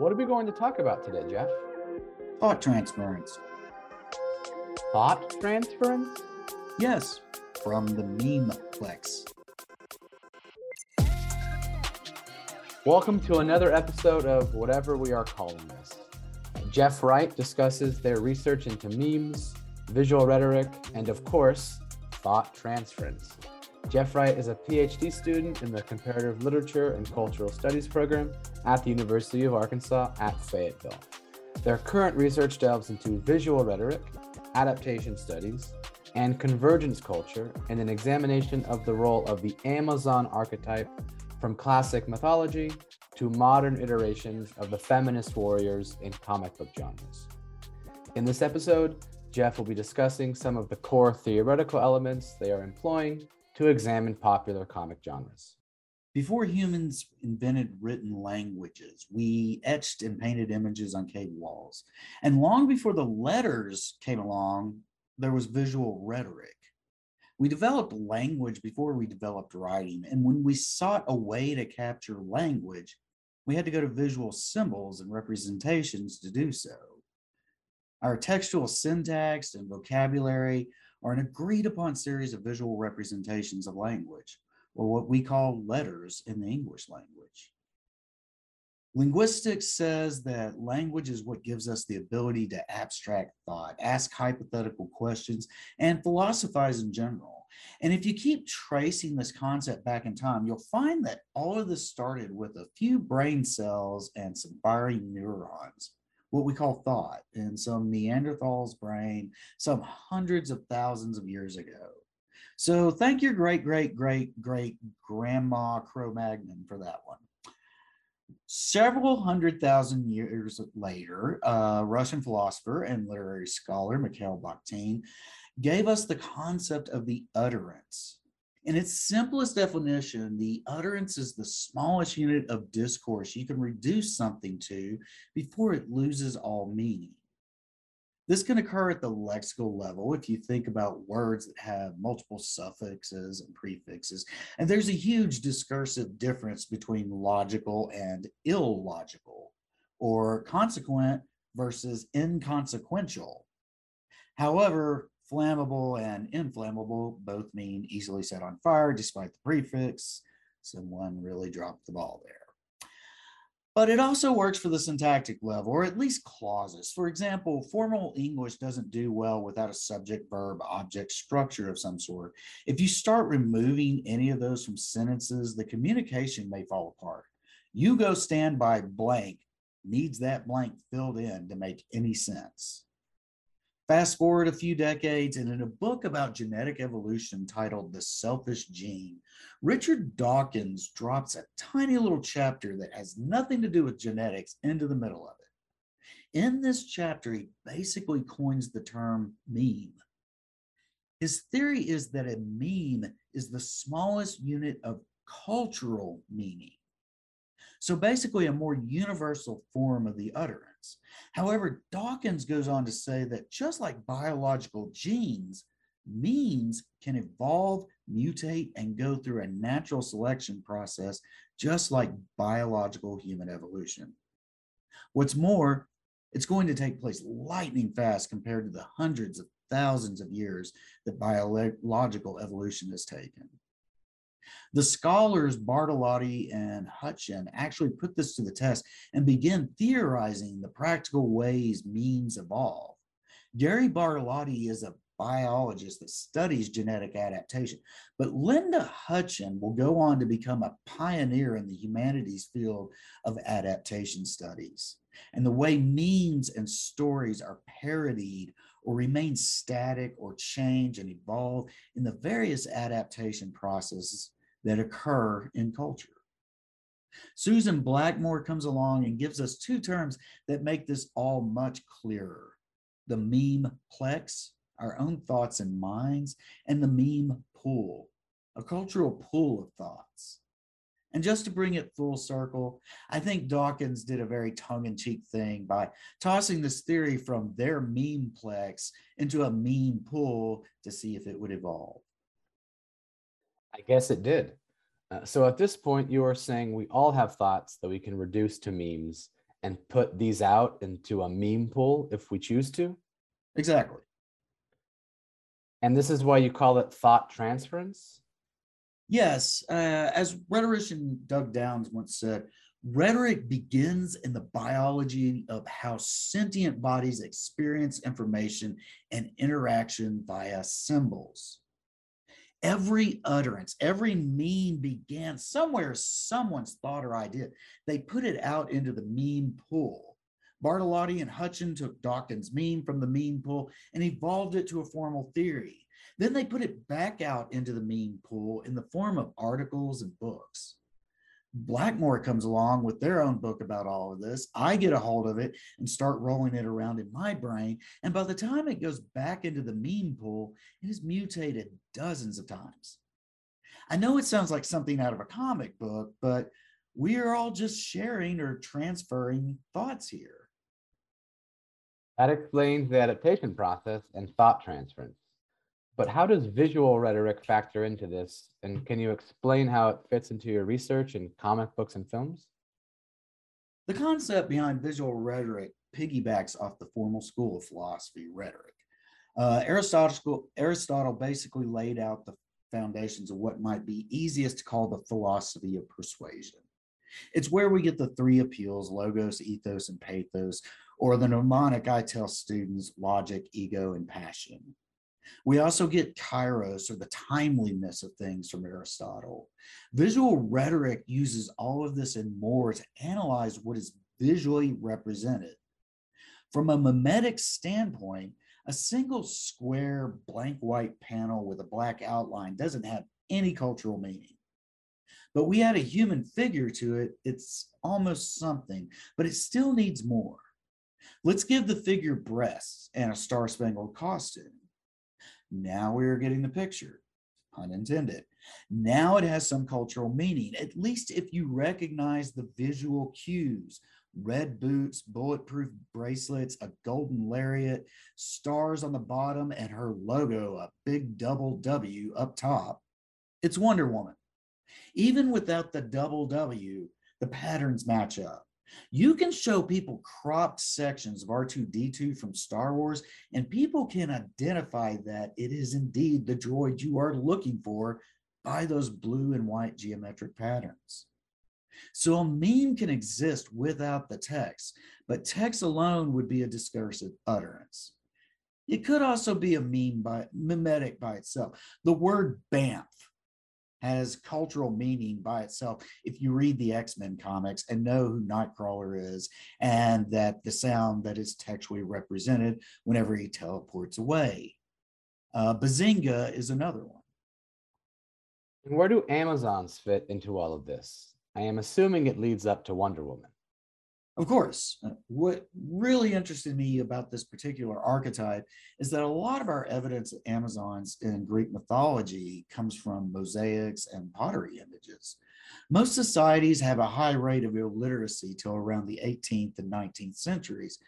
What are we going to talk about today, Jeff? Thought transference. Thought transference? Yes, from the memeplex. Welcome to another episode of whatever we are calling this. Jeff Wright discusses their research into memes, visual rhetoric, and of course, thought transference. Jeff Wright is a PhD student in the Comparative Literature and Cultural Studies program at the University of Arkansas at Fayetteville. Their current research delves into visual rhetoric, adaptation studies, and convergence culture and an examination of the role of the Amazon archetype from classic mythology to modern iterations of the feminist warriors in comic book genres. In this episode, Jeff will be discussing some of the core theoretical elements they are employing to examine popular comic genres. Before humans invented written languages, we etched and painted images on cave walls. And long before the letters came along, there was visual rhetoric. We developed language before we developed writing. And when we sought a way to capture language, we had to go to visual symbols and representations to do so. Our textual syntax and vocabulary are an agreed upon series of visual representations of language, or what we call letters in the English language. Linguistics says that language is what gives us the ability to abstract thought, ask hypothetical questions, and philosophize in general. And if you keep tracing this concept back in time, you'll find that all of this started with a few brain cells and some firing neurons what we call thought in some Neanderthal's brain some hundreds of thousands of years ago. So thank your great, great, great, great grandma Cro Magnon for that one. Several hundred thousand years later, uh, Russian philosopher and literary scholar Mikhail Bakhtin gave us the concept of the utterance. In its simplest definition, the utterance is the smallest unit of discourse you can reduce something to before it loses all meaning. This can occur at the lexical level if you think about words that have multiple suffixes and prefixes. And there's a huge discursive difference between logical and illogical, or consequent versus inconsequential. However, Flammable and inflammable both mean easily set on fire despite the prefix. Someone really dropped the ball there. But it also works for the syntactic level, or at least clauses. For example, formal English doesn't do well without a subject, verb, object structure of some sort. If you start removing any of those from sentences, the communication may fall apart. You go stand by blank needs that blank filled in to make any sense. Fast forward a few decades, and in a book about genetic evolution titled The Selfish Gene, Richard Dawkins drops a tiny little chapter that has nothing to do with genetics into the middle of it. In this chapter, he basically coins the term meme. His theory is that a meme is the smallest unit of cultural meaning. So basically, a more universal form of the utterance. However, Dawkins goes on to say that just like biological genes, memes can evolve, mutate, and go through a natural selection process, just like biological human evolution. What's more, it's going to take place lightning fast compared to the hundreds of thousands of years that biological evolution has taken. The scholars Bortolotti and Hutcheon actually put this to the test and begin theorizing the practical ways memes evolve. Gary Bortolotti is a biologist that studies genetic adaptation, but Linda Hutcheon will go on to become a pioneer in the humanities field of adaptation studies. And the way memes and stories are parodied or remain static or change and evolve in the various adaptation processes that occur in culture. Susan Blackmore comes along and gives us two terms that make this all much clearer the meme plex, our own thoughts and minds, and the meme pool, a cultural pool of thoughts. And just to bring it full circle, I think Dawkins did a very tongue in cheek thing by tossing this theory from their meme plex into a meme pool to see if it would evolve. I guess it did. Uh, so at this point, you are saying we all have thoughts that we can reduce to memes and put these out into a meme pool if we choose to? Exactly. And this is why you call it thought transference? Yes. Uh, as rhetorician Doug Downs once said, rhetoric begins in the biology of how sentient bodies experience information and interaction via symbols. Every utterance, every meme began somewhere, someone's thought or idea. They put it out into the meme pool. Bortolotti and Hutcheon took Dawkins' meme from the meme pool and evolved it to a formal theory. Then they put it back out into the meme pool in the form of articles and books. Blackmore comes along with their own book about all of this. I get a hold of it and start rolling it around in my brain. And by the time it goes back into the meme pool, it has mutated dozens of times. I know it sounds like something out of a comic book, but we are all just sharing or transferring thoughts here. That explains the adaptation process and thought transference. But how does visual rhetoric factor into this? And can you explain how it fits into your research in comic books and films? The concept behind visual rhetoric piggybacks off the formal school of philosophy, rhetoric. Uh, Aristotle, Aristotle basically laid out the foundations of what might be easiest to call the philosophy of persuasion. It's where we get the three appeals logos, ethos, and pathos, or the mnemonic I tell students logic, ego, and passion. We also get kairos or the timeliness of things from Aristotle. Visual rhetoric uses all of this and more to analyze what is visually represented. From a memetic standpoint, a single square blank white panel with a black outline doesn't have any cultural meaning. But we add a human figure to it, it's almost something, but it still needs more. Let's give the figure breasts and a star spangled costume. Now we are getting the picture, pun intended. Now it has some cultural meaning, at least if you recognize the visual cues red boots, bulletproof bracelets, a golden lariat, stars on the bottom, and her logo, a big double W up top. It's Wonder Woman. Even without the double W, the patterns match up. You can show people cropped sections of R2D2 from Star Wars, and people can identify that it is indeed the droid you are looking for by those blue and white geometric patterns. So a meme can exist without the text, but text alone would be a discursive utterance. It could also be a meme by memetic by itself. The word BAMF has cultural meaning by itself if you read the X-Men comics and know who Nightcrawler is and that the sound that is textually represented whenever he teleports away. Uh, Bazinga is another one. And where do Amazons fit into all of this? I am assuming it leads up to Wonder Woman. Of course, uh, what really interested me about this particular archetype is that a lot of our evidence of Amazons in Greek mythology comes from mosaics and pottery images. Most societies have a high rate of illiteracy till around the 18th and 19th centuries.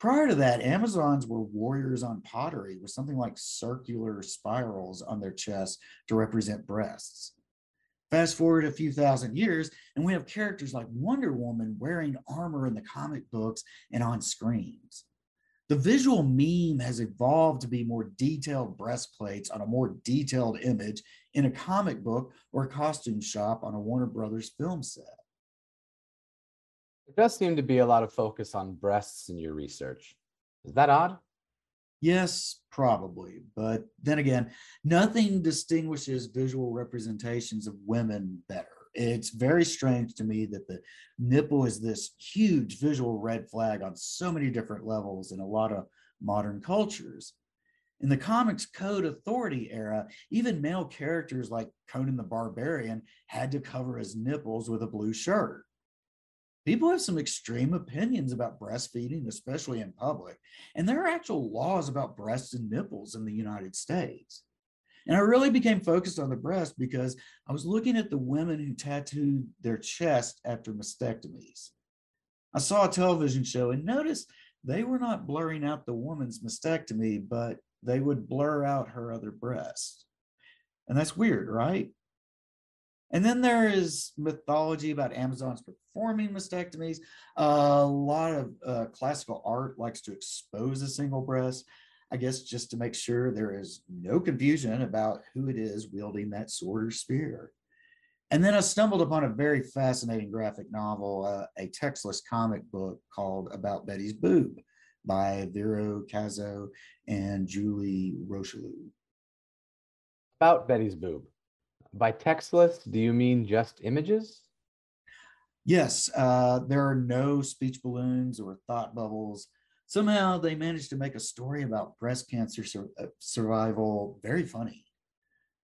Prior to that, Amazons were warriors on pottery with something like circular spirals on their chests to represent breasts. Fast forward a few thousand years, and we have characters like Wonder Woman wearing armor in the comic books and on screens. The visual meme has evolved to be more detailed breastplates on a more detailed image in a comic book or a costume shop on a Warner Brothers film set. There does seem to be a lot of focus on breasts in your research. Is that odd? Yes, probably. But then again, nothing distinguishes visual representations of women better. It's very strange to me that the nipple is this huge visual red flag on so many different levels in a lot of modern cultures. In the comics code authority era, even male characters like Conan the Barbarian had to cover his nipples with a blue shirt people have some extreme opinions about breastfeeding, especially in public. And there are actual laws about breasts and nipples in the United States. And I really became focused on the breast because I was looking at the women who tattooed their chest after mastectomies. I saw a television show and noticed they were not blurring out the woman's mastectomy, but they would blur out her other breast. And that's weird, right? And then there is mythology about Amazons performing mastectomies. a lot of uh, classical art likes to expose a single breast, I guess, just to make sure there is no confusion about who it is wielding that sword or spear. And then I stumbled upon a very fascinating graphic novel, uh, a textless comic book called About Betty's Boob by Vero Cazot and Julie Rocheleau. About Betty's Boob. By textless, do you mean just images? Yes, uh, there are no speech balloons or thought bubbles. Somehow they managed to make a story about breast cancer sur- uh, survival very funny.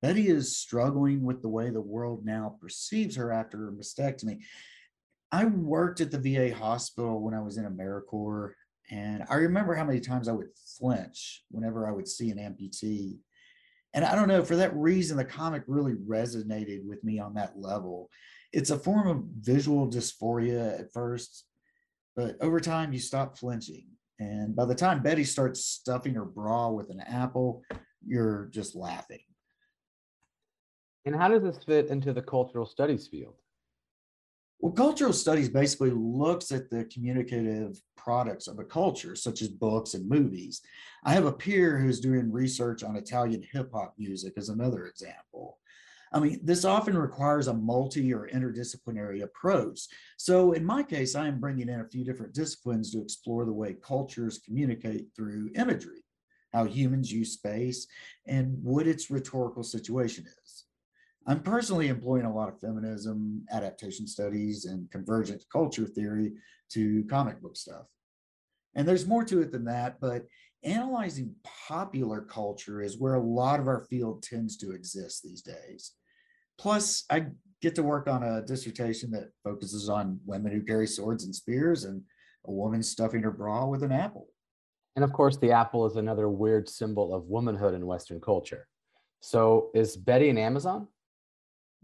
Betty is struggling with the way the world now perceives her after her mastectomy. I worked at the VA hospital when I was in AmeriCorps, and I remember how many times I would flinch whenever I would see an amputee. And I don't know, for that reason, the comic really resonated with me on that level. It's a form of visual dysphoria at first, but over time, you stop flinching. And by the time Betty starts stuffing her bra with an apple, you're just laughing. And how does this fit into the cultural studies field? Well, cultural studies basically looks at the communicative products of a culture, such as books and movies. I have a peer who's doing research on Italian hip hop music, as another example. I mean, this often requires a multi or interdisciplinary approach. So, in my case, I am bringing in a few different disciplines to explore the way cultures communicate through imagery, how humans use space, and what its rhetorical situation is. I'm personally employing a lot of feminism, adaptation studies, and convergent culture theory to comic book stuff. And there's more to it than that, but analyzing popular culture is where a lot of our field tends to exist these days. Plus, I get to work on a dissertation that focuses on women who carry swords and spears and a woman stuffing her bra with an apple. And of course, the apple is another weird symbol of womanhood in Western culture. So, is Betty an Amazon?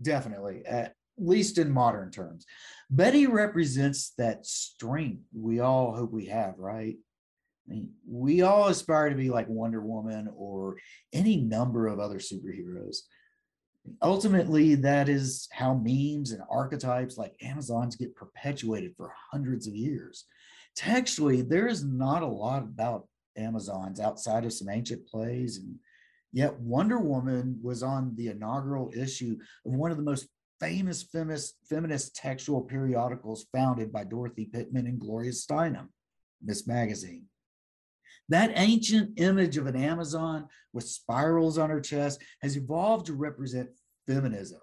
Definitely, at least in modern terms. Betty represents that strength we all hope we have, right? I mean, we all aspire to be like Wonder Woman or any number of other superheroes. Ultimately, that is how memes and archetypes like Amazons get perpetuated for hundreds of years. Textually, there is not a lot about Amazons outside of some ancient plays and Yet Wonder Woman was on the inaugural issue of one of the most famous feminist, feminist textual periodicals founded by Dorothy Pitman and Gloria Steinem, Ms. Magazine. That ancient image of an Amazon with spirals on her chest has evolved to represent feminism,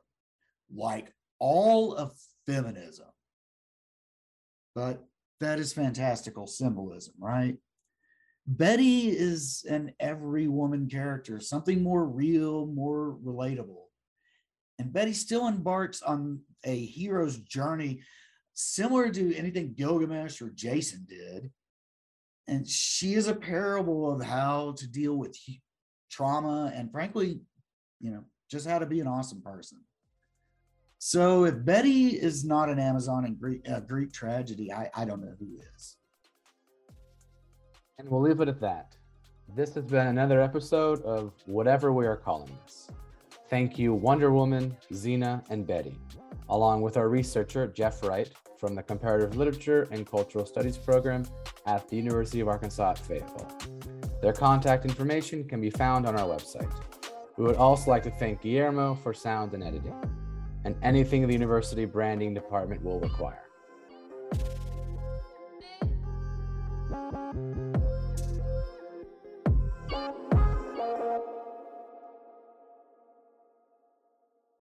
like all of feminism. But that is fantastical symbolism, right? Betty is an every woman character, something more real, more relatable. And Betty still embarks on a hero's journey similar to anything Gilgamesh or Jason did. And she is a parable of how to deal with trauma and, frankly, you know, just how to be an awesome person. So if Betty is not an Amazon and Greek, uh, Greek tragedy, I, I don't know who is. And we'll leave it at that. This has been another episode of Whatever We Are Calling This. Thank you, Wonder Woman, Xena, and Betty, along with our researcher, Jeff Wright, from the Comparative Literature and Cultural Studies program at the University of Arkansas at Fayetteville. Their contact information can be found on our website. We would also like to thank Guillermo for sound and editing, and anything the university branding department will require.